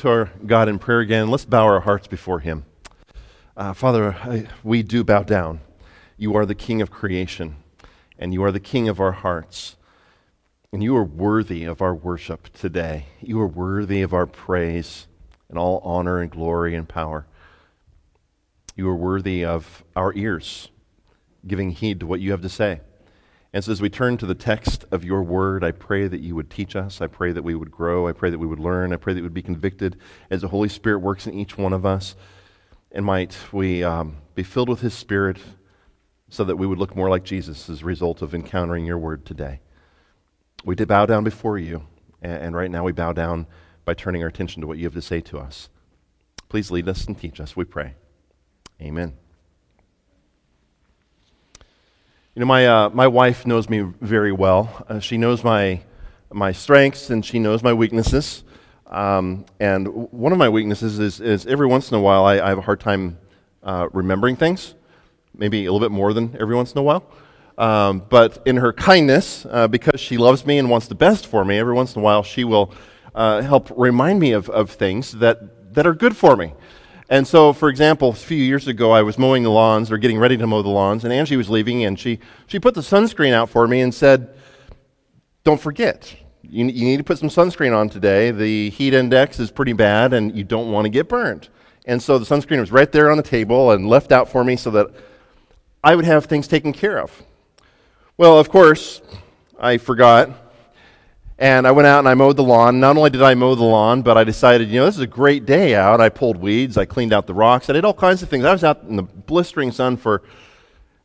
to our God in prayer again. Let's bow our hearts before Him. Uh, Father, I, we do bow down. You are the King of creation, and you are the King of our hearts. And you are worthy of our worship today. You are worthy of our praise and all honor and glory and power. You are worthy of our ears, giving heed to what you have to say. And so, as we turn to the text of your word, I pray that you would teach us. I pray that we would grow. I pray that we would learn. I pray that we would be convicted as the Holy Spirit works in each one of us. And might we um, be filled with His Spirit so that we would look more like Jesus as a result of encountering your word today. We did bow down before you, and right now we bow down by turning our attention to what you have to say to us. Please lead us and teach us, we pray. Amen. You know, my, uh, my wife knows me very well. Uh, she knows my, my strengths and she knows my weaknesses. Um, and one of my weaknesses is, is every once in a while I, I have a hard time uh, remembering things, maybe a little bit more than every once in a while. Um, but in her kindness, uh, because she loves me and wants the best for me, every once in a while she will uh, help remind me of, of things that, that are good for me. And so, for example, a few years ago, I was mowing the lawns or getting ready to mow the lawns, and Angie was leaving, and she, she put the sunscreen out for me and said, Don't forget, you, you need to put some sunscreen on today. The heat index is pretty bad, and you don't want to get burned. And so the sunscreen was right there on the table and left out for me so that I would have things taken care of. Well, of course, I forgot and I went out and I mowed the lawn. Not only did I mow the lawn, but I decided, you know, this is a great day out. I pulled weeds, I cleaned out the rocks, I did all kinds of things. I was out in the blistering sun for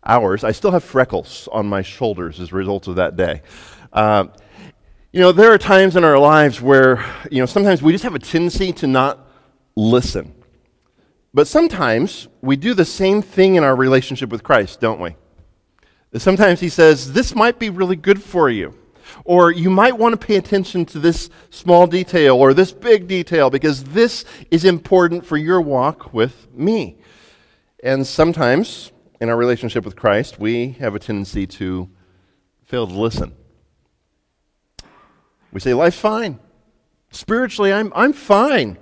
hours. I still have freckles on my shoulders as a result of that day. Uh, you know, there are times in our lives where, you know, sometimes we just have a tendency to not listen. But sometimes we do the same thing in our relationship with Christ, don't we? Sometimes He says, This might be really good for you. Or you might want to pay attention to this small detail or this big detail because this is important for your walk with me. And sometimes in our relationship with Christ, we have a tendency to fail to listen. We say, Life's fine. Spiritually, I'm, I'm fine.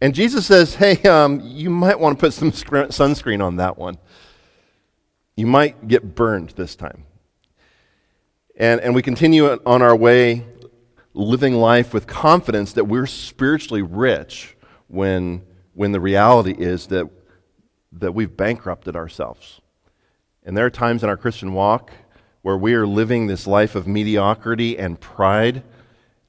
And Jesus says, Hey, um, you might want to put some sunscreen on that one. You might get burned this time. And, and we continue on our way living life with confidence that we're spiritually rich when, when the reality is that, that we've bankrupted ourselves. And there are times in our Christian walk where we are living this life of mediocrity and pride.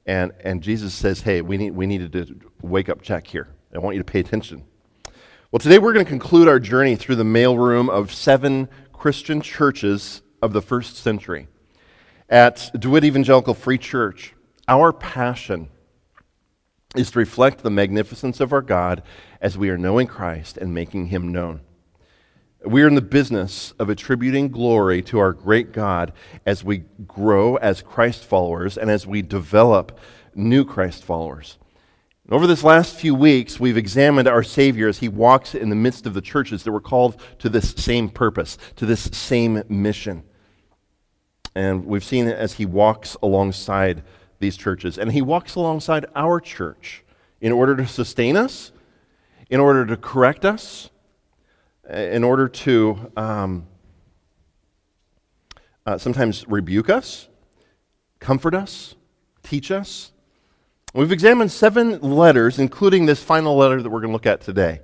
And, and Jesus says, hey, we, need, we needed to wake up check here. I want you to pay attention. Well, today we're going to conclude our journey through the mailroom of seven Christian churches of the first century. At DeWitt Evangelical Free Church, our passion is to reflect the magnificence of our God as we are knowing Christ and making him known. We are in the business of attributing glory to our great God as we grow as Christ followers and as we develop new Christ followers. Over this last few weeks, we've examined our Savior as he walks in the midst of the churches that were called to this same purpose, to this same mission. And we've seen it as he walks alongside these churches. And he walks alongside our church in order to sustain us, in order to correct us, in order to um, uh, sometimes rebuke us, comfort us, teach us. We've examined seven letters, including this final letter that we're going to look at today.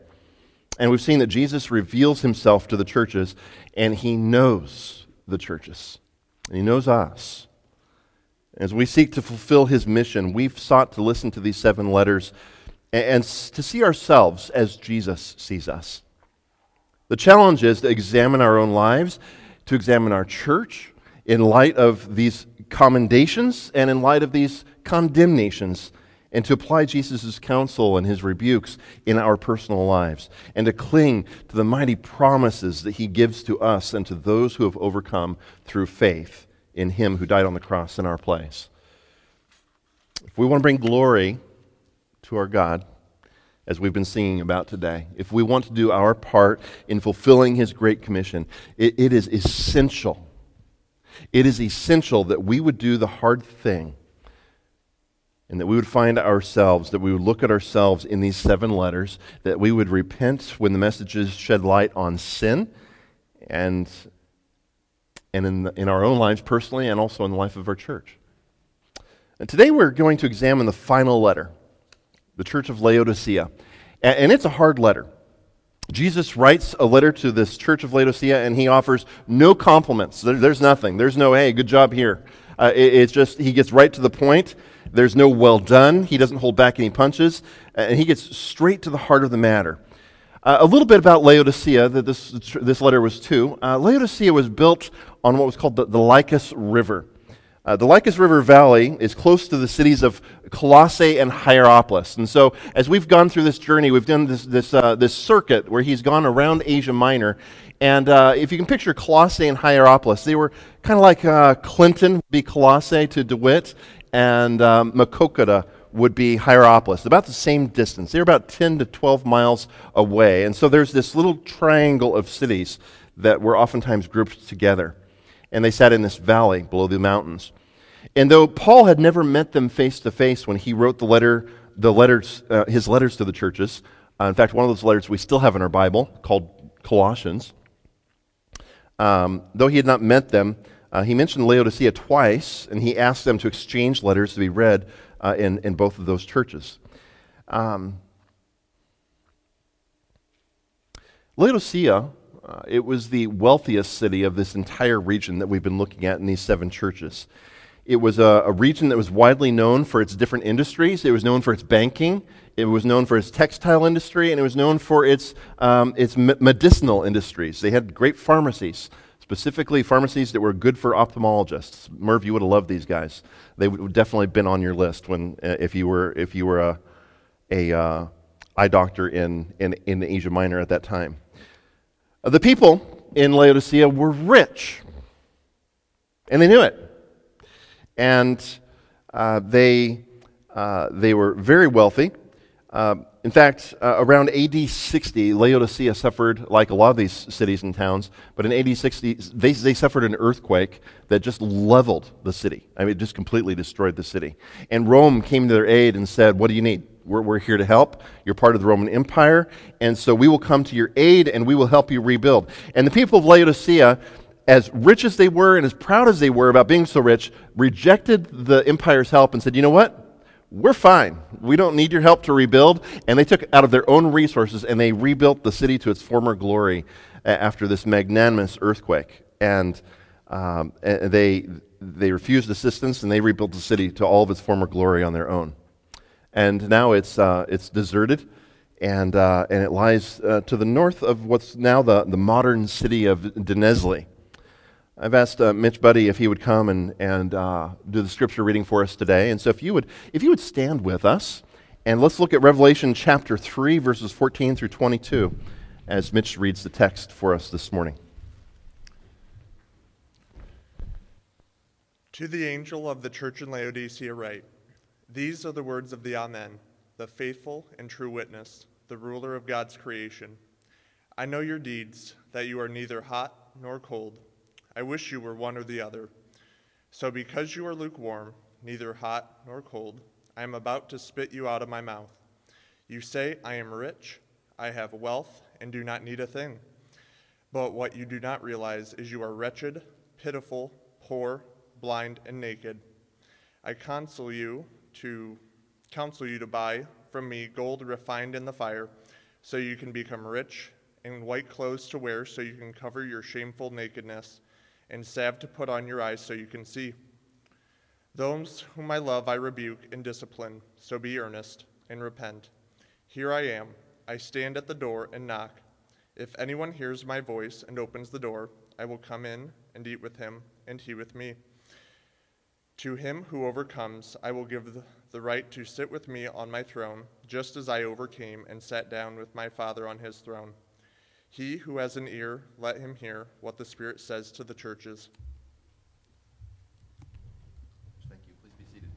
And we've seen that Jesus reveals himself to the churches, and he knows the churches. And He knows us. As we seek to fulfill His mission, we've sought to listen to these seven letters and, to see ourselves as Jesus sees us. The challenge is to examine our own lives, to examine our church in light of these commendations and in light of these condemnations, and to apply Jesus' counsel and his rebukes in our personal lives, and to cling to the mighty promises that he gives to us and to those who have overcome through faith in him who died on the cross in our place. If we want to bring glory to our God, as we've been singing about today, if we want to do our part in fulfilling his great commission, it, it is essential. It is essential that we would do the hard thing and that we would find ourselves, that we would look at ourselves in these seven letters, that we would repent when the messages shed light on sin, and, and in, the, in our own lives personally, and also in the life of our church. And today we're going to examine the final letter, the church of Laodicea. And, and it's a hard letter. Jesus writes a letter to this church of Laodicea, and he offers no compliments. There, there's nothing. There's no, hey, good job here. Uh, it, it's just, he gets right to the point. There's no well done. He doesn't hold back any punches. And he gets straight to the heart of the matter. Uh, a little bit about Laodicea that this, this letter was to. Uh, Laodicea was built on what was called the, the Lycus River. Uh, the Lycus River Valley is close to the cities of Colossae and Hierapolis. And so, as we've gone through this journey, we've done this, this, uh, this circuit where he's gone around Asia Minor. And uh, if you can picture Colossae and Hierapolis, they were kind of like uh, Clinton would be Colossae to DeWitt, and um, Maquoketa would be Hierapolis, about the same distance. They're about 10 to 12 miles away. And so, there's this little triangle of cities that were oftentimes grouped together and they sat in this valley below the mountains. And though Paul had never met them face to face when he wrote the letter, the letters, uh, his letters to the churches, uh, in fact, one of those letters we still have in our Bible called Colossians. Um, though he had not met them, uh, he mentioned Laodicea twice, and he asked them to exchange letters to be read uh, in, in both of those churches. Um, Laodicea uh, it was the wealthiest city of this entire region that we've been looking at in these seven churches. It was a, a, region that was widely known for its different industries. It was known for its banking. It was known for its textile industry, and it was known for its, um, its medicinal industries. They had great pharmacies, specifically pharmacies that were good for ophthalmologists. Merv, you would have loved these guys. They would definitely been on your list when, uh, if you were, if you were a, a uh, eye doctor in, in, in Asia Minor at that time. The people in Laodicea were rich, and they knew it. And uh, they, uh, they were very wealthy. In fact, uh, around AD 60, Laodicea suffered, like a lot of these cities and towns, but in AD 60, they, they suffered an earthquake that just leveled the city. I mean, it just completely destroyed the city. And Rome came to their aid and said, What do you need? We're, we're here to help. You're part of the Roman Empire. And so we will come to your aid and we will help you rebuild. And the people of Laodicea, as rich as they were and as proud as they were about being so rich, rejected the empire's help and said, you know what? We're fine. We don't need your help to rebuild. And they took out of their own resources and they rebuilt the city to its former glory after this magnanimous earthquake. And um, they, they refused assistance and they rebuilt the city to all of its former glory on their own and now it's, uh, it's deserted, and, uh, and it lies uh, to the north of what's now the, the modern city of Denizli. I've asked uh, Mitch Buddy if he would come and, and uh, do the scripture reading for us today. And so if you, would, if you would stand with us, and let's look at Revelation chapter 3, verses 14 through 22, as Mitch reads the text for us this morning. To the angel of the church in Laodicea, write. These are the words of the Amen, the faithful and true witness, the ruler of God's creation. I know your deeds, that you are neither hot nor cold. I wish you were one or the other. So, because you are lukewarm, neither hot nor cold, I am about to spit you out of my mouth. You say, I am rich, I have wealth, and do not need a thing. But what you do not realize is you are wretched, pitiful, poor, blind, and naked. I counsel you to counsel you to buy from me gold refined in the fire, so you can become rich, and white clothes to wear, so you can cover your shameful nakedness, and salve to put on your eyes, so you can see. Those whom I love, I rebuke and discipline, so be earnest and repent. Here I am. I stand at the door and knock. If anyone hears my voice and opens the door, I will come in and eat with him, and he with me. To him who overcomes, I will give the, right to sit with me on my throne, just as I overcame and sat down with my Father on his throne. He who has an ear, let him hear what the Spirit says to the churches. Thank you. Please be seated.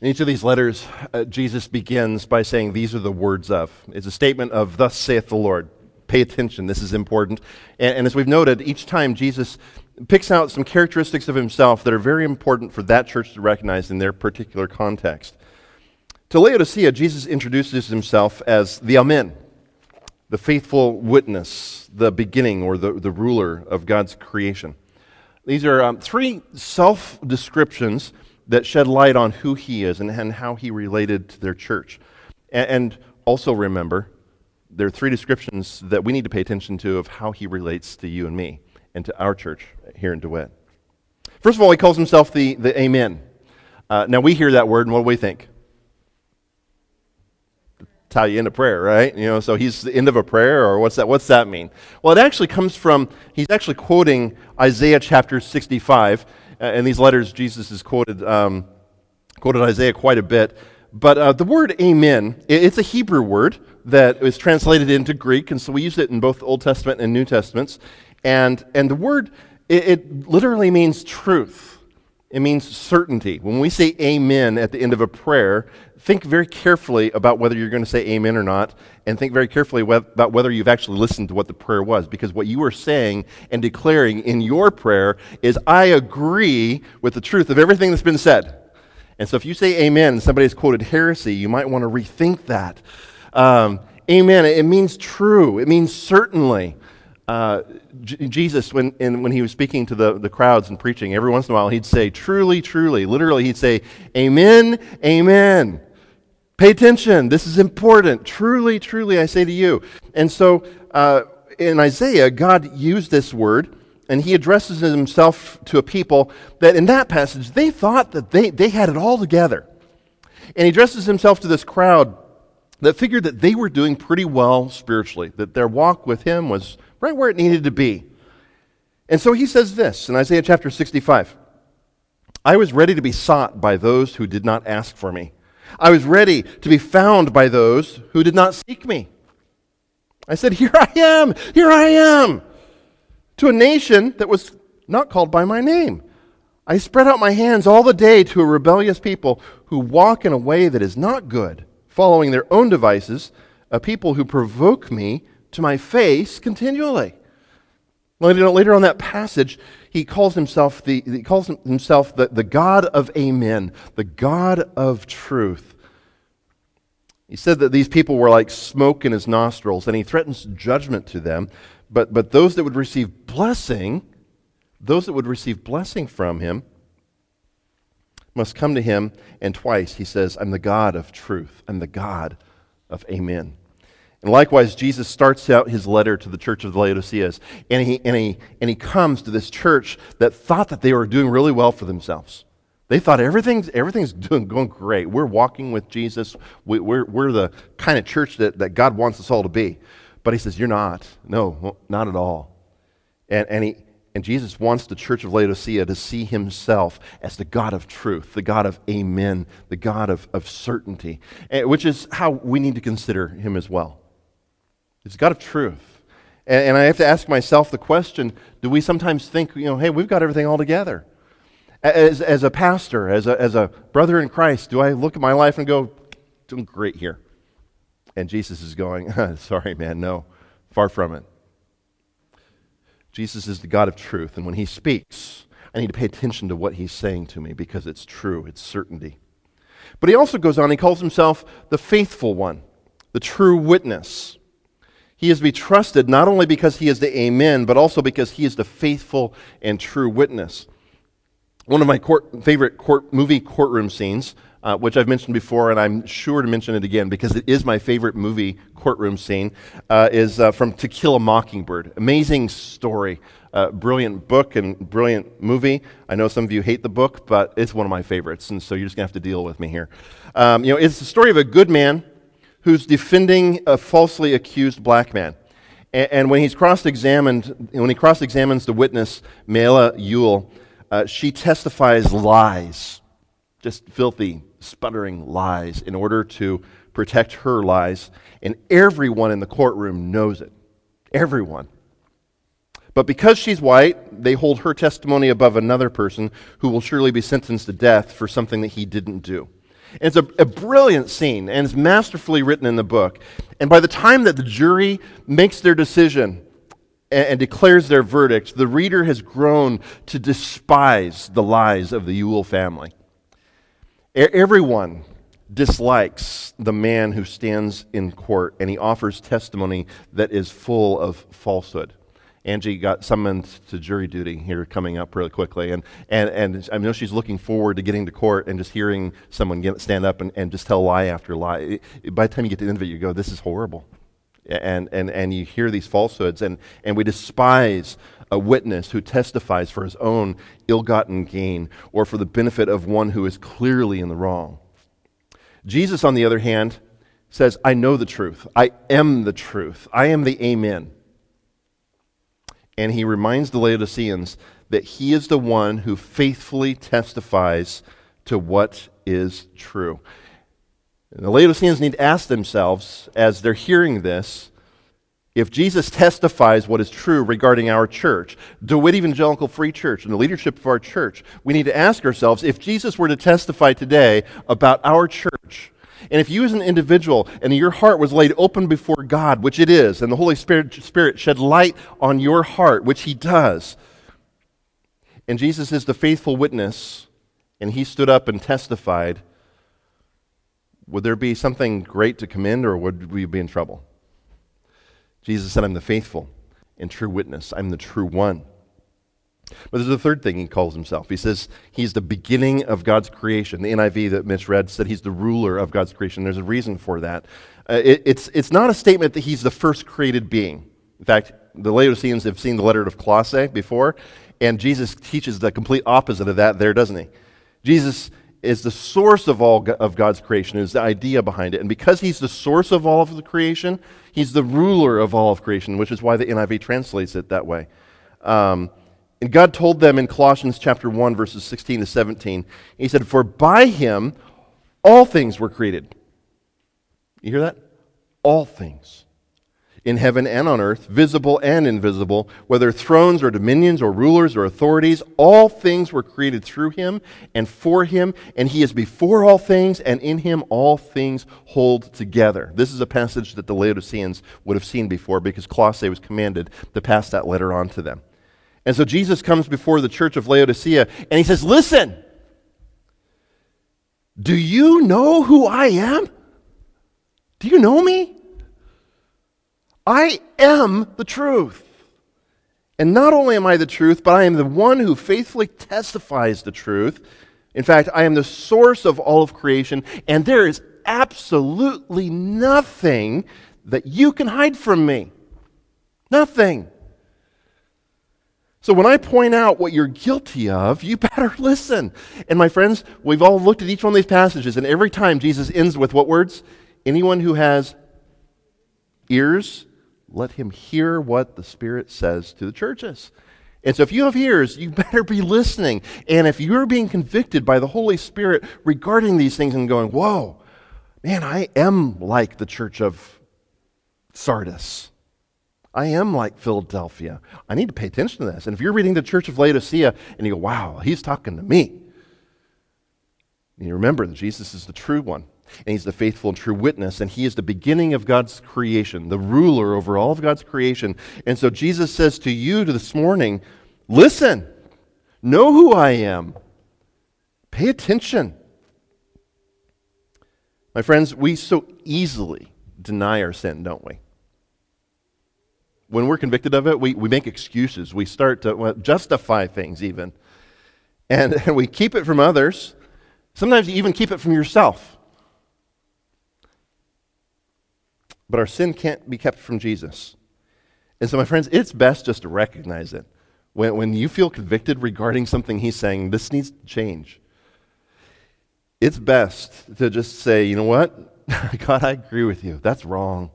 In each of these letters, uh, Jesus begins by saying, These are the words of. It's a statement of, Thus saith the Lord. Pay attention. This is important. And, and as we've noted, each time Jesus picks out some characteristics of himself that are very important for that church to recognize in their particular context. To Laodicea, Jesus introduces himself as the Amen, the faithful witness, the beginning or the, the ruler of God's creation. These are um, three self descriptions that shed light on who he is and, and how he related to their church. And, and also remember, there are three descriptions that we need to pay attention to of how he relates to you and me and to our church here in DeWitt. First of all, he calls himself the, the Amen. Uh, now, we hear that word, and what do we think? That's you end a prayer, right? You know, so he's the end of a prayer, or what's that? What's that mean? Well, it actually comes from, he's actually quoting Isaiah chapter 65. Uh, in these letters, Jesus has quoted, um, quoted Isaiah quite a bit. But uh, the word amen, it's a Hebrew word that is translated into Greek, and so we use it in both the Old Testament and New Testaments. And, and the word, it, it literally means truth. It means certainty. When we say amen at the end of a prayer, think very carefully about whether you're going to say amen or not, and think very carefully about whether you've actually listened to what the prayer was. Because what you are saying and declaring in your prayer is, I agree with the truth of everything that's been said. And so if you say amen and somebody has quoted heresy, you might want to rethink that. Um, amen, it means true, it means certainly. Uh, J- Jesus, when, in, when he was speaking to the, the crowds and preaching, every once in a while he'd say, Truly, truly. Literally, he'd say, Amen, amen. Pay attention. This is important. Truly, truly, I say to you. And so uh, in Isaiah, God used this word, and he addresses himself to a people that in that passage, they thought that they, they had it all together. And he addresses himself to this crowd that figured that they were doing pretty well spiritually, that their walk with him was right where it needed to be. And so he says this in Isaiah chapter 65 I was ready to be sought by those who did not ask for me. I was ready to be found by those who did not seek me. I said, Here I am, here I am, to a nation that was not called by my name. I spread out my hands all the day to a rebellious people who walk in a way that is not good, following their own devices, a people who provoke me to my face continually. Later, on that passage, he calls himself the, he calls himself the, the God of Amen, the God of truth. He said that these people were like smoke in his nostrils, and he threatens judgment to them. But, but those that would receive blessing, those that would receive blessing from him, must come to him. And twice he says, I'm the God of truth. I'm the God of Amen. And likewise, Jesus starts out his letter to the church of the Laodiceas, and he, and, he, and he comes to this church that thought that they were doing really well for themselves. They thought everything's, everything's doing, going great. We're walking with Jesus. We, we're, we're the kind of church that, that God wants us all to be. But he says, You're not. No, not at all. And, and, he, and Jesus wants the church of Laodicea to see himself as the God of truth, the God of amen, the God of, of certainty, eh, which is how we need to consider him as well. It's God of truth. And, and I have to ask myself the question do we sometimes think, you know, hey, we've got everything all together? As, as a pastor, as a, as a brother in Christ, do I look at my life and go, doing great here? And Jesus is going, sorry, man, no, far from it. Jesus is the God of truth, and when he speaks, I need to pay attention to what he's saying to me because it's true, it's certainty. But he also goes on, he calls himself the faithful one, the true witness. He is to be trusted not only because he is the Amen, but also because he is the faithful and true witness. One of my court, favorite court, movie courtroom scenes, uh, which I've mentioned before, and I'm sure to mention it again because it is my favorite movie courtroom scene, uh, is uh, from To Kill a Mockingbird. Amazing story, uh, brilliant book and brilliant movie. I know some of you hate the book, but it's one of my favorites, and so you're just going to have to deal with me here. Um, you know, it's the story of a good man who's defending a falsely accused black man. And, and when he's cross-examined, when he cross-examines the witness, Mayella Ewell, uh, she testifies lies, just filthy, sputtering lies, in order to protect her lies. And everyone in the courtroom knows it. Everyone. But because she's white, they hold her testimony above another person who will surely be sentenced to death for something that he didn't do. And it's a, a brilliant scene, and it's masterfully written in the book. And by the time that the jury makes their decision and, and declares their verdict, the reader has grown to despise the lies of the Ewell family. Everyone dislikes the man who stands in court and he offers testimony that is full of falsehood. Angie got summoned to jury duty here coming up really quickly. And, and, and I know she's looking forward to getting to court and just hearing someone get, stand up and, and just tell lie after lie. By the time you get to the end of it, you go, this is horrible. And, and, and you hear these falsehoods, and, and we despise a witness who testifies for his own ill gotten gain or for the benefit of one who is clearly in the wrong. Jesus, on the other hand, says, I know the truth. I am the truth. I am the Amen. And he reminds the Laodiceans that he is the one who faithfully testifies to what is true. And the Laodiceans need to ask themselves, as they're hearing this, if Jesus testifies what is true regarding our church, DeWitt Evangelical Free Church, and the leadership of our church, we need to ask ourselves if Jesus were to testify today about our church, and if you as an individual and your heart was laid open before God, which it is, and the Holy Spirit, Spirit shed light on your heart, which He does, and Jesus is the faithful witness, and He stood up and testified, would there be something great to commend, or would we be in trouble? Jesus said, I'm the faithful and true witness. I'm the true one. But there's a third thing he calls himself. He says he's the beginning of God's creation. The NIV that Mitch read said he's the ruler of God's creation. There's a reason for that. Uh, it, it's, it's not a statement that he's the first created being. In fact, the Laodiceans have seen the letter of Colossae before, and Jesus teaches the complete opposite of that there, doesn't he? Jesus is the source of all of God's creation, is the idea behind it. And because he's the source of all of the creation, he's the ruler of all of creation, which is why the NIV translates it that way. Um, and God told them in Colossians chapter 1, verses 16 to 17, He said, For by him all things were created. You hear that? All things. In heaven and on earth, visible and invisible, whether thrones or dominions or rulers or authorities, all things were created through him and for him, and he is before all things, and in him all things hold together. This is a passage that the Laodiceans would have seen before because Colossae was commanded to pass that letter on to them. And so Jesus comes before the church of Laodicea and he says, Listen, do you know who I am? Do you know me? I am the truth. And not only am I the truth, but I am the one who faithfully testifies the truth. In fact, I am the source of all of creation, and there is absolutely nothing that you can hide from me. Nothing. So when I point out what you're guilty of, you better listen. And my friends, we've all looked at each one of these passages, and every time Jesus ends with what words? Anyone who has ears, let him hear what the Spirit says to the churches. And so if you have ears, you better be listening. And if you're being convicted by the Holy Spirit regarding these things and going, whoa, man, I am like the church of Sardis. I am like Philadelphia. I need to pay attention to this. And if you're reading the church of Laodicea and you go, wow, he's talking to me, you remember that Jesus is the true one, and he's the faithful and true witness, and he is the beginning of God's creation, the ruler over all of God's creation. And so Jesus says to you this morning, listen, know who I am, pay attention. My friends, we so easily deny our sin, don't we? when we're convicted of it, we, we make excuses. We start to justify things, even. And, and we keep it from others. Sometimes you even keep it from yourself. But our sin can't be kept from Jesus. And so, my friends, it's best just to recognize it. When, when you feel convicted regarding something he's saying, this needs to change. It's best to just say, you know what? God, I agree with you. That's wrong.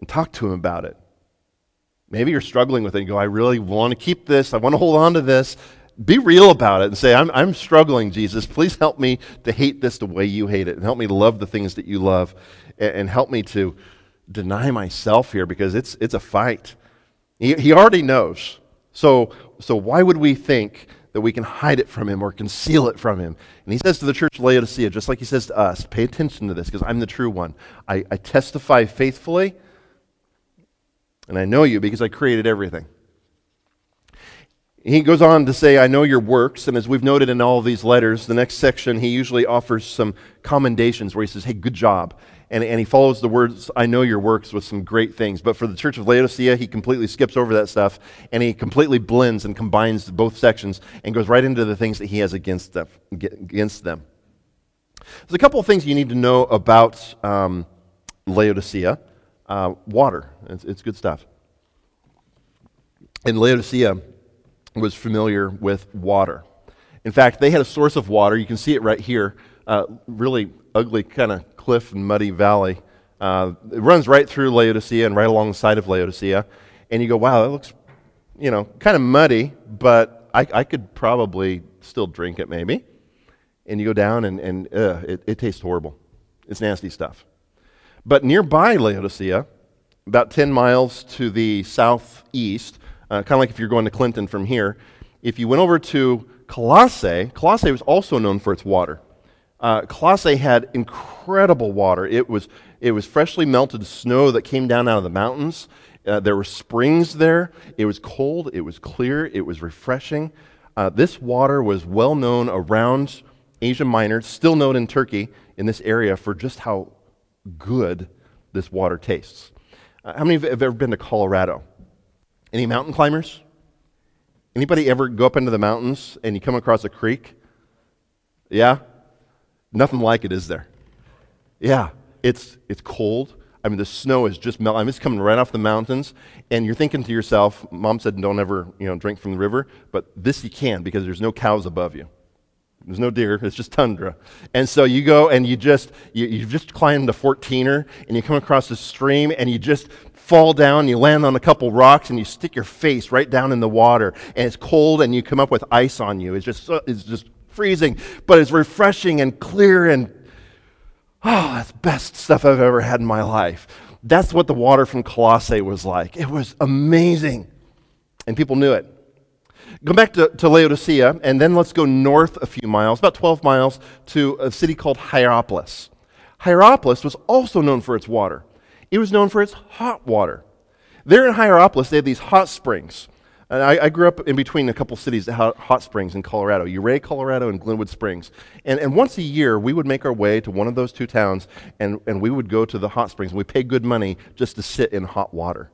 And talk to him about it. Maybe you're struggling with it and go, I really want to keep this. I want to hold on to this. Be real about it and say, I'm, I'm struggling, Jesus. Please help me to hate this the way you hate it and help me love the things that you love and, and help me to deny myself here because it's, it's a fight. He, he already knows. So, so why would we think that we can hide it from him or conceal it from him. And he says to the church of Laodicea, just like he says to us, pay attention to this because I'm the true one. I, I testify faithfully, and I know you because I created everything. He goes on to say, I know your works. And as we've noted in all of these letters, the next section, he usually offers some commendations where he says, Hey, good job. And, and he follows the words, I know your works, with some great things. But for the church of Laodicea, he completely skips over that stuff and he completely blends and combines both sections and goes right into the things that he has against them. Against them. There's a couple of things you need to know about um, Laodicea. Uh, water, it's, it's good stuff. And Laodicea, was familiar with water. In fact, they had a source of water. You can see it right here. Uh, really ugly kind of cliff and muddy valley. Uh, it runs right through Laodicea and right alongside of Laodicea. And you go, wow, that looks, you know, kind of muddy, but I, I, could probably still drink it maybe. And you go down and, and uh, it, it tastes horrible. It's nasty stuff. But nearby Laodicea, about 10 miles to the southeast, uh, kind of like if you're going to Clinton from here. If you went over to Colossae, Colossae was also known for its water. Uh, Colossae had incredible water. It was, it was freshly melted snow that came down out of the mountains. Uh, there were springs there. It was cold. It was clear. It was refreshing. Uh, this water was well known around Asia Minor, still known in Turkey, in this area, for just how good this water tastes. Uh, how many of you have ever been to Colorado? Any mountain climbers? Anybody ever go up into the mountains and you come across a creek? Yeah? Nothing like it, is there? Yeah, it's, it's cold. I mean, the snow is just melting. I mean, it's coming right off the mountains, and you're thinking to yourself, Mom said, don't ever, you know, drink from the river, but this you can because there's no cows above you. There's no deer, it's just tundra. And so you go and you just, you, you just climb the 14er, and you come across a stream, and you just fall down, you land on a couple rocks, and you stick your face right down in the water, and it's cold, and you come up with ice on you. It's just, it's just freezing, but it's refreshing and clear, and oh, that's best stuff I've ever had in my life. That's what the water from Colossae was like. It was amazing, and people knew it. Go back to, to Laodicea, and then let's go north a few miles, about 12 miles, to a city called Hierapolis. Hierapolis was also known for its water. It was known for its hot water. There in Hierapolis, they had these hot springs. And I, I, grew up in between a couple cities hot springs in Colorado, Ouray, Colorado, and Glenwood Springs. And, and once a year, we would make our way to one of those two towns, and, and we would go to the hot springs. And we pay good money just to sit in hot water.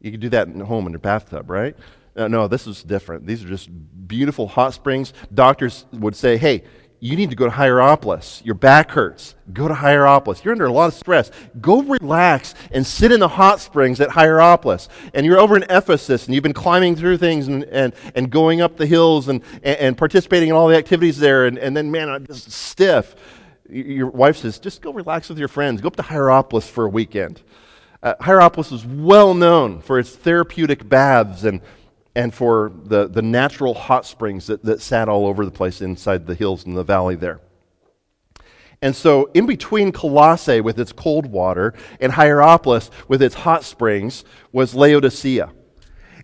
You could do that at home in your bathtub, right? Uh, no, this is different. These are just beautiful hot springs. Doctors would say, hey, you need to go to Hierapolis. Your back hurts. Go to Hierapolis. You're under a lot of stress. Go relax and sit in the hot springs at Hierapolis. And you're over in Ephesus and you've been climbing through things and, and, and going up the hills and, and, and participating in all the activities there. And, and then, man, I'm just stiff. Your wife says, just go relax with your friends. Go up to Hierapolis for a weekend. Uh, Hierapolis is well known for its therapeutic baths and and for the, the natural hot springs that, that sat all over the place inside the hills and the valley there. And so, in between Colossae with its cold water and Hierapolis with its hot springs was Laodicea.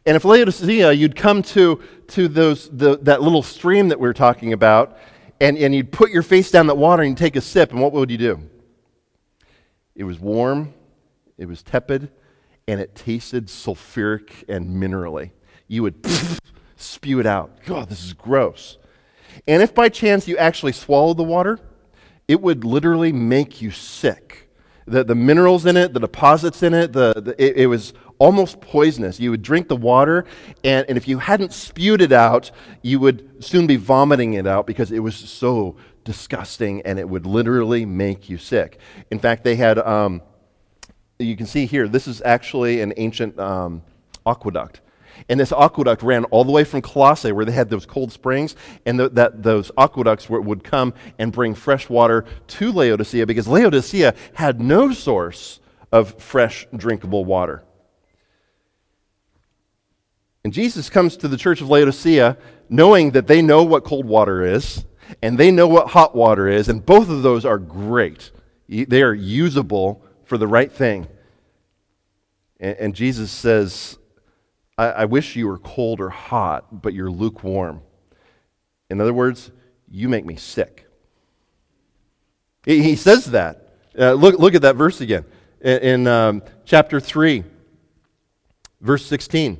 And if Laodicea, you'd come to, to those, the, that little stream that we were talking about, and, and you'd put your face down that water and you'd take a sip, and what would you do? It was warm, it was tepid, and it tasted sulfuric and minerally you would spew it out. God, this is gross. And if by chance you actually swallowed the water, it would literally make you sick. The, the minerals in it, the deposits in it, the, the it, it, was almost poisonous. You would drink the water, and, and if you hadn't spewed it out, you would soon be vomiting it out because it was so disgusting and it would literally make you sick. In fact, they had, um, you can see here, this is actually an ancient um, aqueduct. And this aqueduct ran all the way from Colossae, where they had those cold springs, and that those aqueducts were, would come and bring fresh water to Laodicea because Laodicea had no source of fresh, drinkable water. And Jesus comes to the church of Laodicea knowing that they know what cold water is and they know what hot water is, and both of those are great. They are usable for the right thing. And Jesus says, I, I wish you were cold or hot, but you're lukewarm. In other words, you make me sick. He, says that. Uh, look, look at that verse again in, in um, chapter 3, verse 16,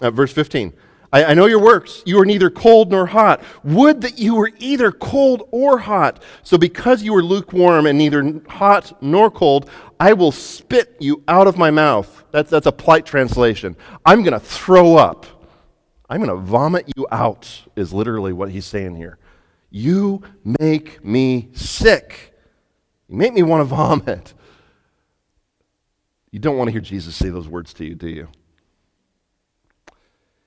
uh, verse 15. I, I know your works. You are neither cold nor hot. Would that you were either cold or hot. So because you are lukewarm and neither hot nor cold, I will spit you out of my mouth. That's, that's a polite translation. I'm going to throw up. I'm going to vomit you out, is literally what he's saying here. You make me sick. You make me want to vomit. You don't want to hear Jesus say those words to you, do you?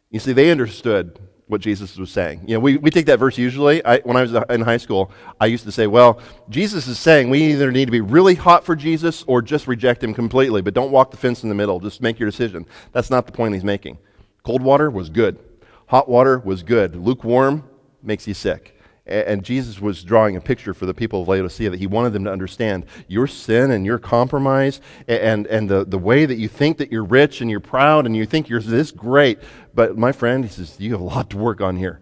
You see, they understood what Jesus was saying. You know, we, we take that verse usually. I, when I was uh, in high school, I used to say, well, Jesus is saying we either need to be really hot for Jesus or just reject him completely, but don't walk the fence in the middle. Just make your decision. That's not the point he's making. Cold water was good, hot water was good. Lukewarm makes you sick. And Jesus was drawing a picture for the people of Laodicea that he wanted them to understand your sin and your compromise and, and the, the way that you think that you're rich and you're proud and you think you're this great. But my friend, he says, you have a lot to work on here.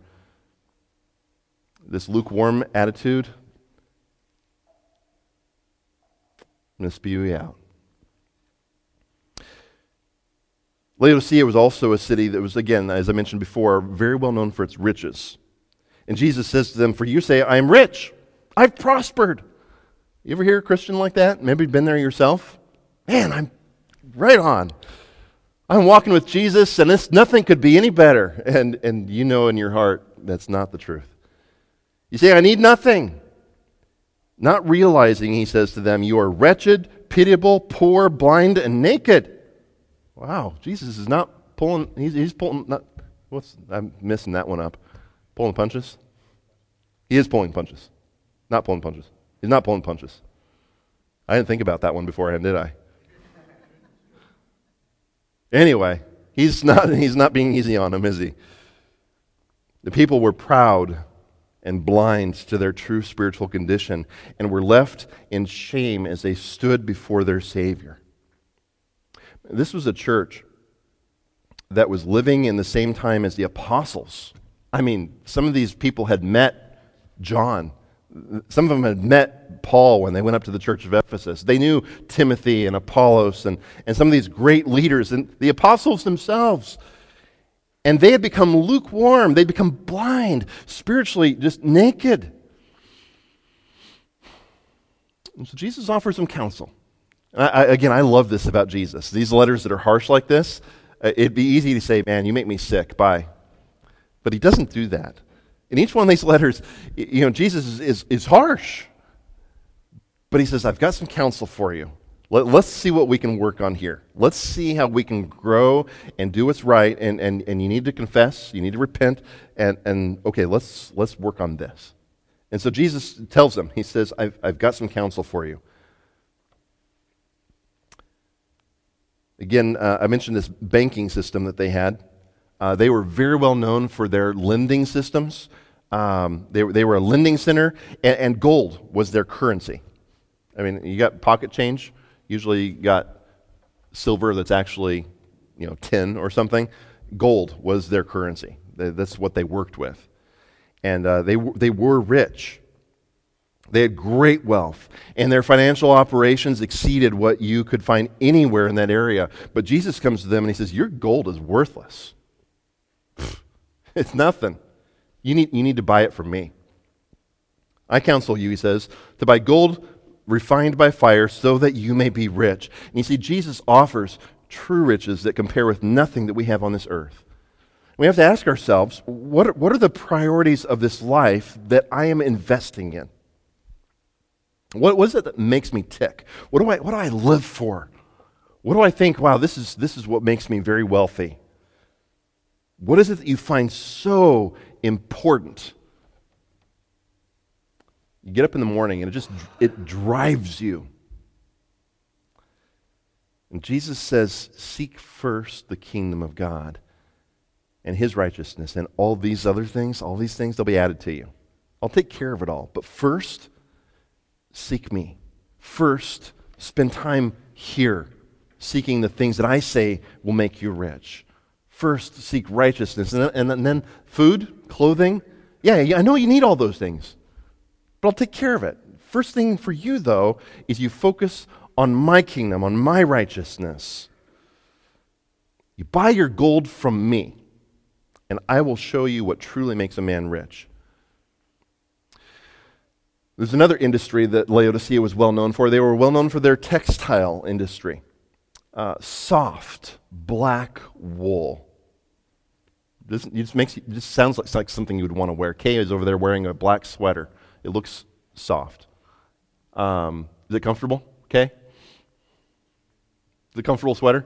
This lukewarm attitude, I'm going to spew you out. Laodicea was also a city that was, again, as I mentioned before, very well known for its riches. And Jesus says to them, For you say, I am rich, I've prospered. You ever hear a Christian like that? Maybe you've been there yourself? Man, I'm right on. I'm walking with Jesus, and this nothing could be any better. And, and you know in your heart that's not the truth. You say, I need nothing. Not realizing, he says to them, You are wretched, pitiable, poor, blind, and naked. Wow, Jesus is not pulling, he's, he's pulling, not, what's, I'm missing that one up. Pulling punches? He is pulling punches. Not pulling punches. He's not pulling punches. I didn't think about that one beforehand, did I? Anyway, he's not, he's not being easy on him, is he? The people were proud and blind to their true spiritual condition and were left in shame as they stood before their Savior. This was a church that was living in the same time as the apostles I mean, some of these people had met John. Some of them had met Paul when they went up to the church of Ephesus. They knew Timothy and Apollos and, and some of these great leaders and the apostles themselves. And they had become lukewarm. They'd become blind, spiritually just naked. And so Jesus offers them counsel. I, again, I love this about Jesus. These letters that are harsh like this, uh, it'd be easy to say, man, you make me sick. Bye. But he doesn't do that. In each one of these letters, you know, Jesus is, is, is harsh. But he says, I've got some counsel for you. Let, us see what we can work on here. Let's see how we can grow and do what's right. And, and, and you need to confess, you need to repent, and, and okay, let's, let's work on this. And so Jesus tells them, He says, I've, I've got some counsel for you. Again, uh, I mentioned this banking system that they had. Uh, they were very well known for their lending systems. Um, they, they were a lending center, and, and, gold was their currency. I mean, you got pocket change, usually you got silver that's actually, you know, tin or something. Gold was their currency. That's what they worked with. And uh, they, they were rich. They had great wealth, and their financial operations exceeded what you could find anywhere in that area. But Jesus comes to them and he says, Your gold is worthless. It's nothing. You need, you need to buy it from me. I counsel you, he says, to buy gold refined by fire so that you may be rich. And you see, Jesus offers true riches that compare with nothing that we have on this earth. We have to ask ourselves what are, what are the priorities of this life that I am investing in? What, what is it that makes me tick? What do, I, what do I live for? What do I think, wow, this is, this is what makes me very wealthy? What is it that you find so important? You get up in the morning and it just it drives you. And Jesus says, "Seek first the kingdom of God and his righteousness and all these other things, all these things they'll be added to you. I'll take care of it all. But first, seek me. First, spend time here seeking the things that I say will make you rich. First, seek righteousness. And then, and then food, clothing. Yeah, yeah, I know you need all those things, but I'll take care of it. First thing for you, though, is you focus on my kingdom, on my righteousness. You buy your gold from me, and I will show you what truly makes a man rich. There's another industry that Laodicea was well known for. They were well known for their textile industry. Uh, soft, black wool. This, just makes just sounds like, like something you would want to wear. Kay is over there wearing a black sweater. It looks soft. Um, is it comfortable? Kay? Is it comfortable sweater?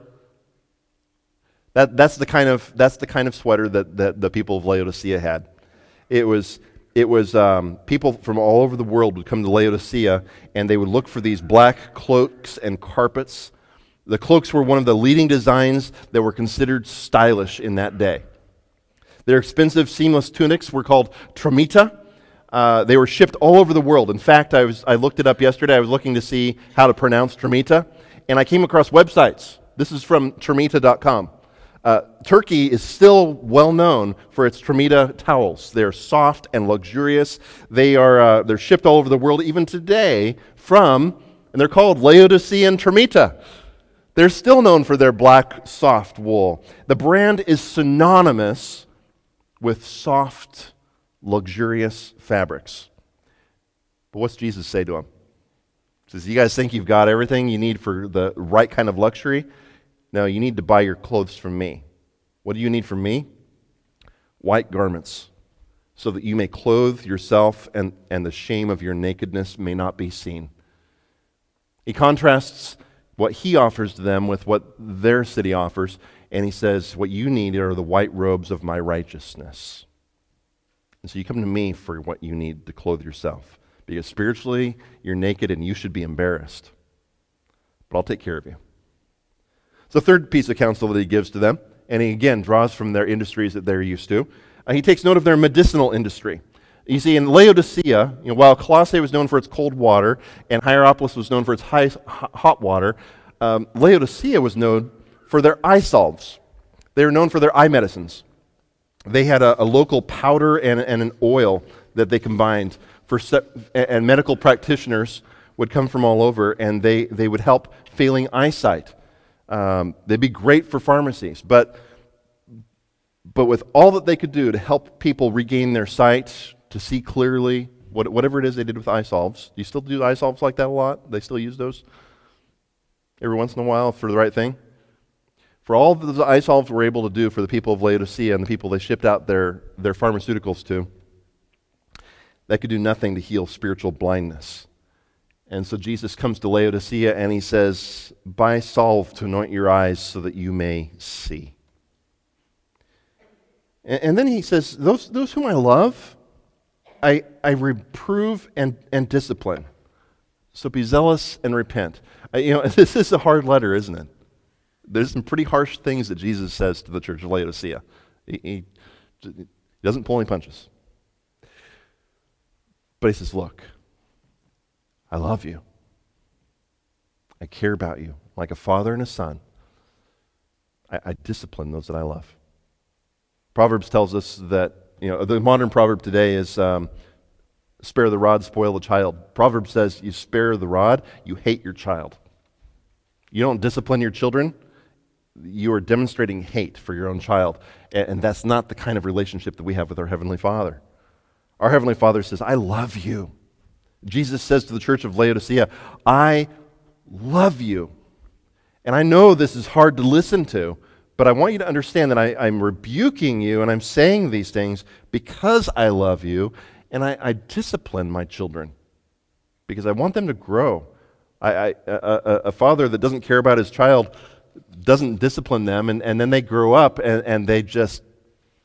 That, that's, the kind of, that's the kind of sweater that, that the people of Laodicea had. It was, it was um, people from all over the world would come to Laodicea and they would look for these black cloaks and carpets. The cloaks were one of the leading designs that were considered stylish in that day. Their expensive seamless tunics were called tramita. Uh, they were shipped all over the world. In fact, I, was, I looked it up yesterday. I was looking to see how to pronounce tramita, and I came across websites. This is from tramita.com. Uh, Turkey is still well known for its Tramita towels. They're soft and luxurious. They are uh, they're shipped all over the world even today from, and they're called Laodicean Tramita. They're still known for their black, soft wool. The brand is synonymous with soft, luxurious fabrics. But what's Jesus say to them? He says, You guys think you've got everything you need for the right kind of luxury? No, you need to buy your clothes from me. What do you need from me? White garments, so that you may clothe yourself and, and the shame of your nakedness may not be seen. He contrasts what he offers to them with what their city offers, and he says, What you need are the white robes of my righteousness. And so you come to me for what you need to clothe yourself. Because spiritually, you're naked and you should be embarrassed. But I'll take care of you. It's the third piece of counsel that he gives to them, and he again draws from their industries that they're used to. Uh, he takes note of their medicinal industry. You see, in Laodicea, you know, while Colossae was known for its cold water and Hierapolis was known for its high, hot water, um, Laodicea was known for their eye salves. They were known for their eye medicines. They had a, a local powder and, and, an oil that they combined for se- and medical practitioners would come from all over and they, they would help failing eyesight. Um, they'd be great for pharmacies, but, but with all that they could do to help people regain their sight, to see clearly, what, whatever it is they did with eye salves. Do you still do eye salves like that a lot? They still use those every once in a while for the right thing? For all the eye salves were able to do for the people of Laodicea and the people they shipped out their, their pharmaceuticals to, that could do nothing to heal spiritual blindness. And so Jesus comes to Laodicea and he says, Buy salve to anoint your eyes so that you may see. And, and then he says, Those, those whom I love, I, I reprove and, and discipline. So be zealous and repent. I, you know, this is a hard letter, isn't it? There's some pretty harsh things that Jesus says to the church of Laodicea. He, he, he doesn't pull any punches. But he says, Look, I love you. I care about you like a father and a son. I, I, discipline those that I love. Proverbs tells us that, you know, the modern proverb today is um, spare the rod, spoil the child. Proverb says you spare the rod, you hate your child. You don't discipline your children, you are demonstrating hate for your own child. And, and that's not the kind of relationship that we have with our Heavenly Father. Our Heavenly Father says, I love you. Jesus says to the church of Laodicea, I love you. And I know this is hard to listen to, but I want you to understand that I, am rebuking you and I'm saying these things because I love you and I, I discipline my children because I want them to grow. I, I, a, a, father that doesn't care about his child doesn't discipline them, and, and then they grow up and, and they just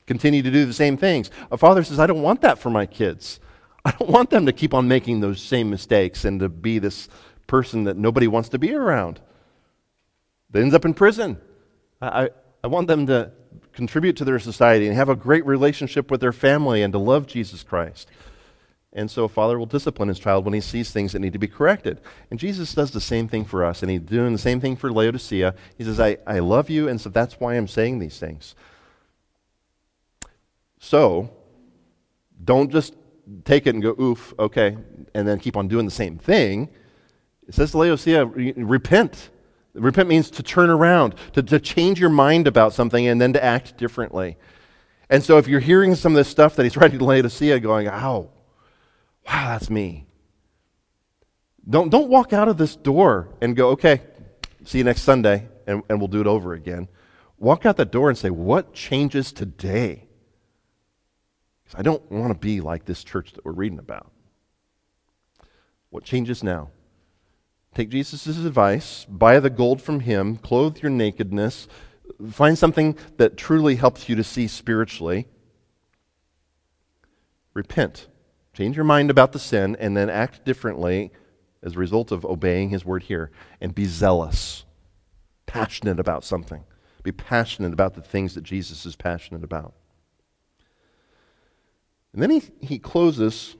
continue to do the same things. A father says, I don't want that for my kids. I don't want them to keep on making those same mistakes and to be this person that nobody wants to be around. That ends up in prison. I want them to contribute to their society and have a great relationship with their family and to love Jesus Christ. And so a father will discipline his child when he sees things that need to be corrected. And Jesus does the same thing for us, and he's doing the same thing for Laodicea. He says, I, I love you, and so that's why I'm saying these things. So, Don't just take it and go, oof, okay, and then keep on doing the same thing. It says to Laodicea, repent. Repent means to turn around, to, to change your mind about something and then to act differently. And so if you're hearing some of this stuff that he's writing to Laodicea, going, ow, wow, that's me. Don't, don't walk out of this door and go, okay, see you next Sunday, and, and we'll do it over again. Walk out that door and say, what changes today? Because I don't want to be like this church that we're reading about. What changes now? Take Jesus' advice, buy the gold from him, clothe your nakedness, find something that truly helps you to see spiritually. Repent. Change your mind about the sin and then act differently as a result of obeying his word here. And be zealous, passionate about something. Be passionate about the things that Jesus is passionate about. And then he, he closes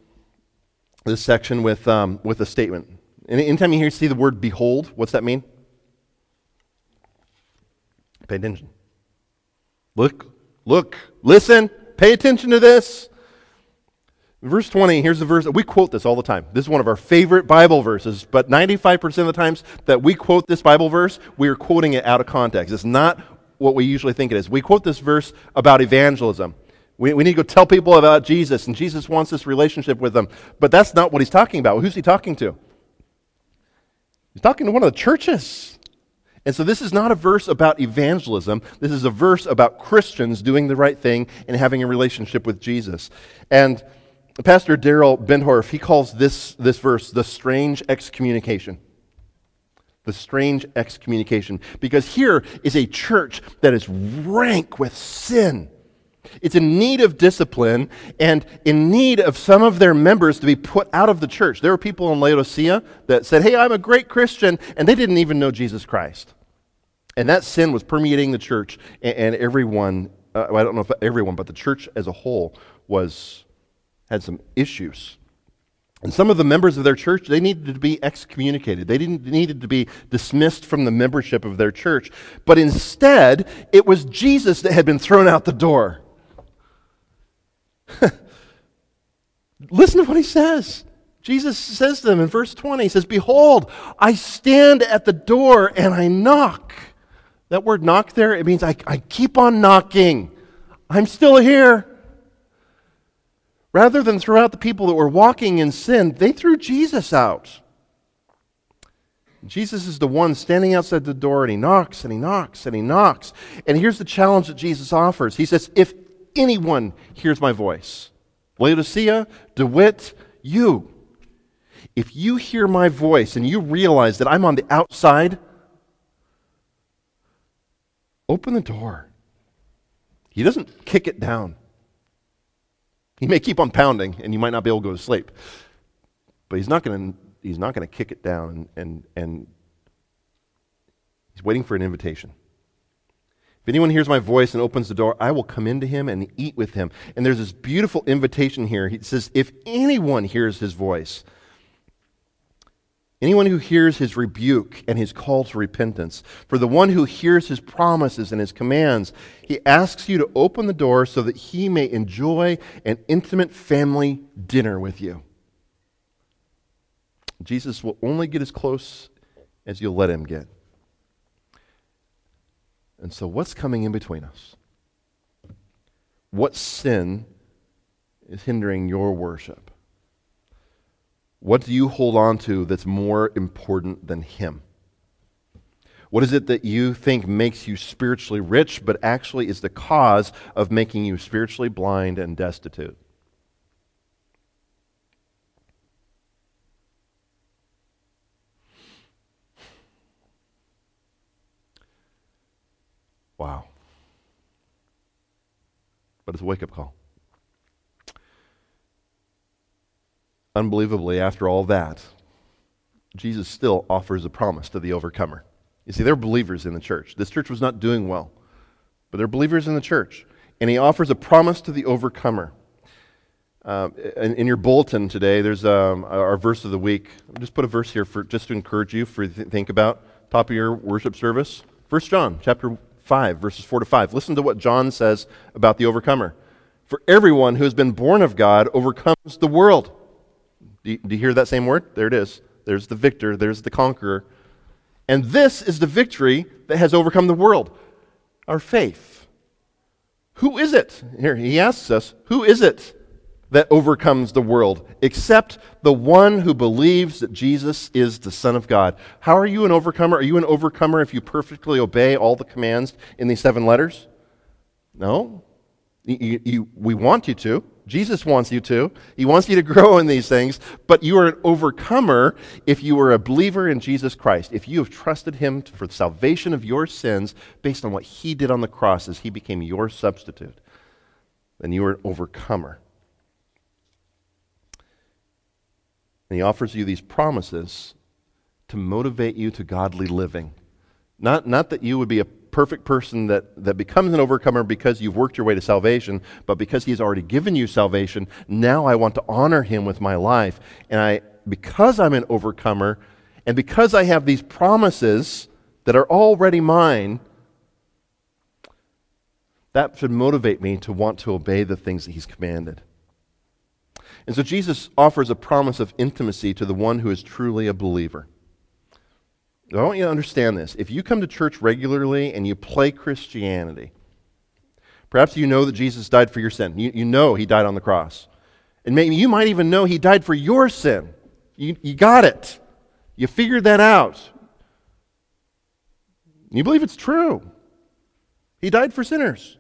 this section with, um, with a statement. Anytime you hear see the word behold, what's that mean? Pay attention. Look, look, listen, pay attention to this. Verse 20, here's the verse. We quote this all the time. This is one of our favorite Bible verses, but 95% of the times that we quote this Bible verse, we are quoting it out of context. It's not what we usually think it is. We quote this verse about evangelism. We, we need to go tell people about Jesus, and Jesus wants this relationship with them. But that's not what he's talking about. Who's he talking to? He's talking to one of the churches. And so this is not a verse about evangelism. This is a verse about Christians doing the right thing and having a relationship with Jesus. And Pastor Daryl Bendorf, he calls this, this verse the strange excommunication. The strange excommunication. Because here is a church that is rank with sin. It's in need of discipline and in need of some of their members to be put out of the church. There were people in Laodicea that said, Hey, I'm a great Christian, and they didn't even know Jesus Christ. And that sin was permeating the church, and, everyone, uh, I don't know if everyone, but the church as a whole was, had some issues. And some of the members of their church, they needed to be excommunicated. They didn't, needed to be dismissed from the membership of their church. But instead, it was Jesus that had been thrown out the door. Listen to what he says. Jesus says to them in verse 20, he says, Behold, I stand at the door and I knock. That word knock there, it means I, I keep on knocking. I'm still here. Rather than throw out the people that were walking in sin, they threw Jesus out. Jesus is the one standing outside the door and he knocks and he knocks and he knocks. And here's the challenge that Jesus offers He says, If anyone hears my voice. Laodicea, DeWitt, you. If you hear my voice and you realize that I'm on the outside, open the door. He doesn't kick it down. He may keep on pounding and you might not be able to go to sleep. But he's not going to he's not going to kick it down and, and, and he's waiting for an invitation. If anyone hears my voice and opens the door, I will come into him and eat with him. And there's this beautiful invitation here. He says, If anyone hears his voice, anyone who hears his rebuke and his call to repentance, for the one who hears his promises and his commands, he asks you to open the door so that he may enjoy an intimate family dinner with you. Jesus will only get as close as you'll let him get. And so, what's coming in between us? What sin is hindering your worship? What do you hold on to that's more important than Him? What is it that you think makes you spiritually rich, but actually is the cause of making you spiritually blind and destitute? Wow. But it's a wake up call. Unbelievably, after all that, Jesus still offers a promise to the overcomer. You see, they're believers in the church. This church was not doing well, but they're believers in the church. And he offers a promise to the overcomer. Uh, in, in, your bulletin today, there's um, our verse of the week. I'll just put a verse here for just to encourage you for th- think about top of your worship service. First John chapter 5, verses 4 to 5. Listen to what John says about the overcomer. For everyone who has been born of God overcomes the world. Do you, do you hear that same word? There it is. There's the victor, there's the conqueror. And this is the victory that has overcome the world our faith. Who is it? Here, he asks us, who is it that overcomes the world except the one who believes that Jesus is the Son of God? How are you an overcomer? Are you an overcomer if you perfectly obey all the commands in these seven letters? No. You, you, we want you to. Jesus wants you to. He wants you to grow in these things, but you are an overcomer if you are a believer in Jesus Christ. If you have trusted Him for the salvation of your sins based on what He did on the cross as He became your substitute, then you are an overcomer. And He offers you these promises to motivate you to godly living. Not, not that you would be a perfect person that, that becomes an overcomer because you've worked your way to salvation, but because he's already given you salvation, now I want to honor him with my life. And I, because I'm an overcomer, and because I have these promises that are already mine, that should motivate me to want to obey the things that he's commanded. And so Jesus offers a promise of intimacy to the one who is truly a believer. I want you to understand this. If you come to church regularly and you play Christianity, perhaps you know that Jesus died for your sin. You, you know he died on the cross. And maybe you might even know he died for your sin. You, you got it. You figured that out. You believe it's true. He died for sinners.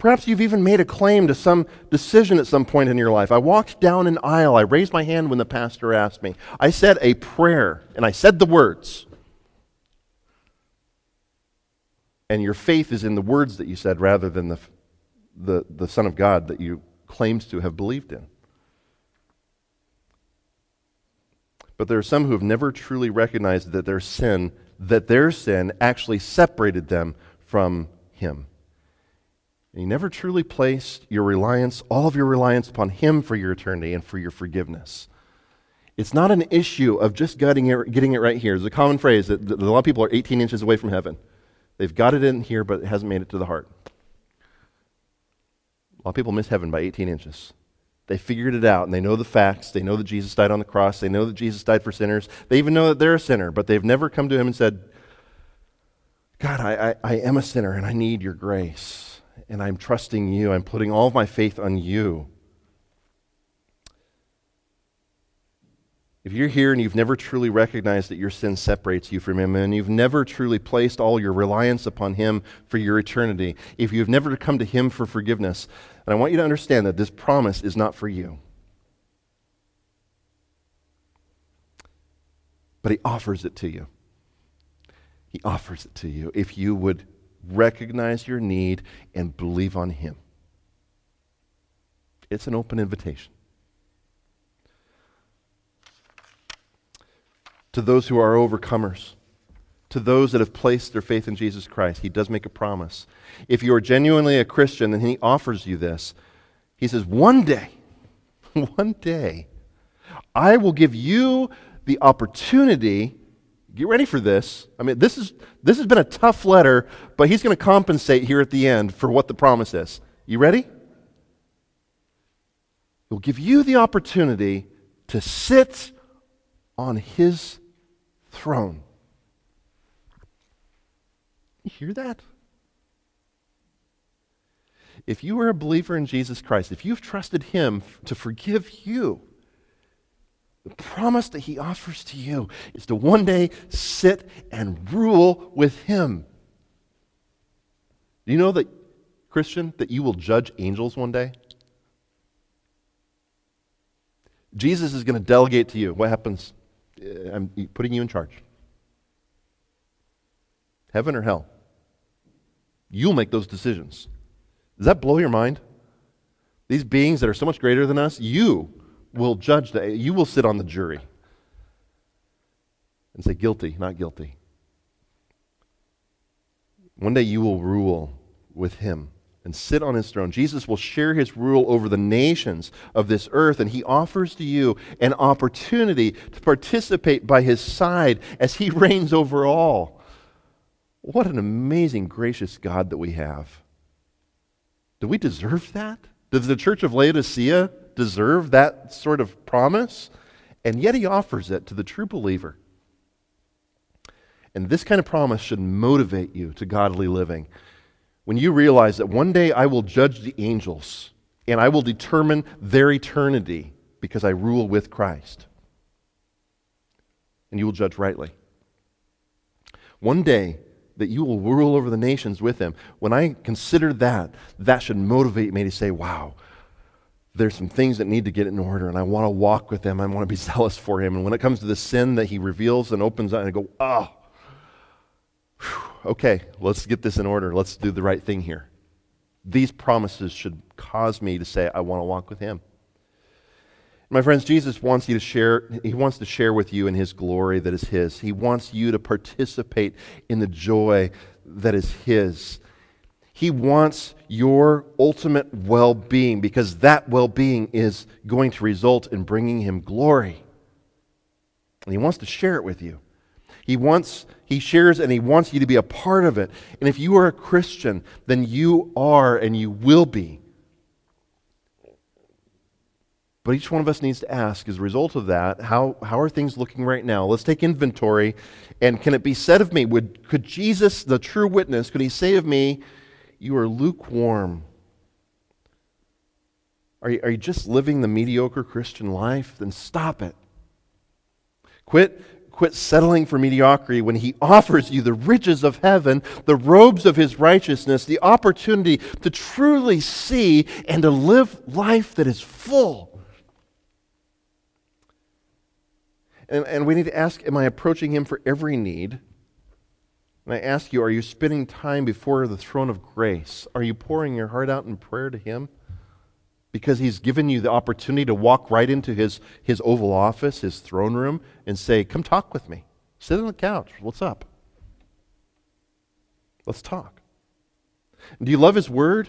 Perhaps you've even made a claim to some decision at some point in your life. I walked down an aisle. I raised my hand when the pastor asked me. I said a prayer, and I said the words. And your faith is in the words that you said rather than the, the, the Son of God that you claimed to have believed in. But there are some who have never truly recognized that their sin, that their sin actually separated them from Him. And you never truly placed your reliance, all of your reliance upon Him for your eternity and for your forgiveness. It's not an issue of just getting it, getting it right here. There's a common phrase that, that a lot of people are 18 inches away from heaven. They've got it in here, but it hasn't made it to the heart. A lot of people miss heaven by 18 inches. They figured it out and they know the facts. They know that Jesus died on the cross. They know that Jesus died for sinners. They even know that they're a sinner, but they've never come to Him and said, God, I, I, I am a sinner and I need your grace and I'm trusting you. I'm putting all of my faith on you. If you're here and you've never truly recognized that your sin separates you from Him, and you've never truly placed all your reliance upon Him for your eternity, if you've never come to Him for forgiveness, and I want you to understand that this promise is not for you. But He offers it to you. He offers it to you if you would recognize your need, and believe on Him. It's an open invitation. To those who are overcomers, to those that have placed their faith in Jesus Christ, He does make a promise. If you are genuinely a Christian, then He offers you this. He says, One day, one day, I will give you the opportunity Get ready for this. I mean, this, is, this has been a tough letter, but he's going to compensate here at the end for what the promise is. You ready? He'll give you the opportunity to sit on his throne. You hear that? If you are a believer in Jesus Christ, if you've trusted him to forgive you, the promise that he offers to you is to one day sit and rule with him. Do you know that, Christian, that you will judge angels one day? Jesus is going to delegate to you. What happens? Uh, I'm putting you in charge. Heaven or hell? You'll make those decisions. Does that blow your mind? These beings that are so much greater than us, you will judge that. You will sit on the jury and say, guilty, not guilty. One day you will rule with him and sit on his throne. Jesus will share his rule over the nations of this earth, and he offers to you an opportunity to participate by his side as he reigns over all. What an amazing, gracious God that we have. Do we deserve that? Does the church of Laodicea deserve that sort of promise? And yet he offers it to the true believer. And this kind of promise should motivate you to godly living. When you realize that one day I will judge the angels and I will determine their eternity because I rule with Christ. And you will judge rightly. One day that you will rule over the nations with him. When I consider that, that should motivate me to say, wow, there's some things that need to get in order, and I want to walk with him. I want to be zealous for him. And when it comes to the sin that he reveals and opens up, and I go, oh, okay, let's get this in order. Let's do the right thing here. These promises should cause me to say, I want to walk with him. My friends, Jesus wants you to share, he wants to share with you in his glory that is his. He wants you to participate in the joy that is his. He wants your ultimate well being because that well being is going to result in bringing him glory. And he wants to share it with you. He wants, he shares and he wants you to be a part of it. And if you are a Christian, then you are and you will be. But each one of us needs to ask, as a result of that, how, how are things looking right now? Let's take inventory. And can it be said of me, would, could Jesus, the true witness, could he say of me, you are lukewarm? Are you, are you just living the mediocre Christian life? Then stop it. Quit Quit settling for mediocrity when He offers you the riches of heaven, the robes of His righteousness, the opportunity to truly see and to live life that is full. And, and we need to ask Am I approaching Him for every need? And I ask you, are you spending time before the throne of grace? Are you pouring your heart out in prayer to Him? because he's given you the opportunity to walk right into his, his Oval Office, his throne room, and say, Come talk with me. Sit on the couch. What's up? Let's talk. Do you love his word?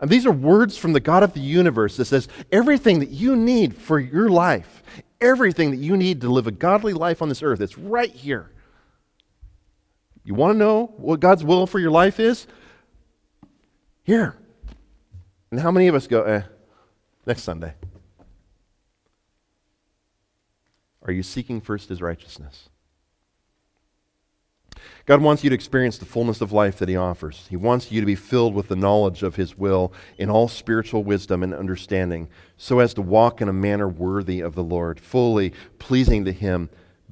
And these are words from the God of the universe that says everything that you need for your life, everything that you need to live a godly life on this earth, it's right here. You want to know what God's will for your life is? Here. And how many of us go, eh, next Sunday? Are you seeking first his righteousness? God wants you to experience the fullness of life that He offers. He wants you to be filled with the knowledge of His will in all spiritual wisdom and understanding, so as to walk in a manner worthy of the Lord, fully pleasing to Him,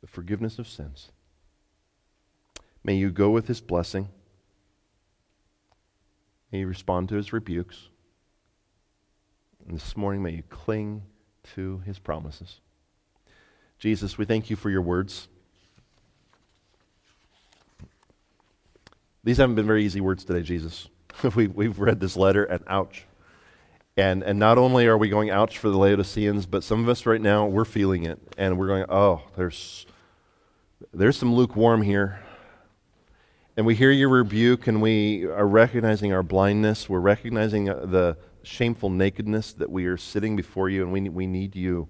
the forgiveness of sins. May you go with his blessing May you respond to his rebukes. And this morning, may you cling to his promises. Jesus, we thank you for your words. These haven't been very easy words today, Jesus. we, we've read this letter and ouch. And, and not only are we going ouch for the Laodiceans, but some of us right now, we're feeling it. And we're going, oh, there's, there's some lukewarm here and we hear your rebuke and we are recognizing our blindness. We're recognizing uh, the shameful nakedness that we are sitting before you, and we, we need you.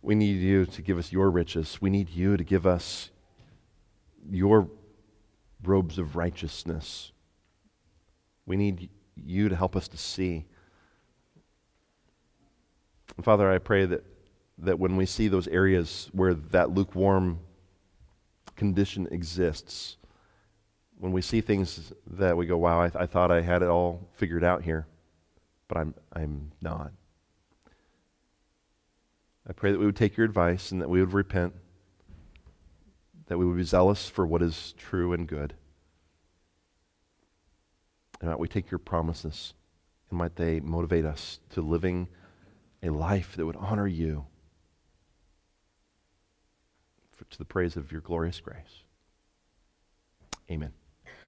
We need you to give us your riches. We need you to give us your robes of righteousness. We need you to help us to see. And Father, I pray that, that when we see those areas where that lukewarm condition exists, when we see things that we go, wow, I, th- I thought I had it all figured out here, but I'm, I'm not. I pray that we would take your advice and that we would repent, that we would be zealous for what is true and good. And that we take your promises and might they motivate us to living a life that would honor you for, to the praise of your glorious grace. Amen.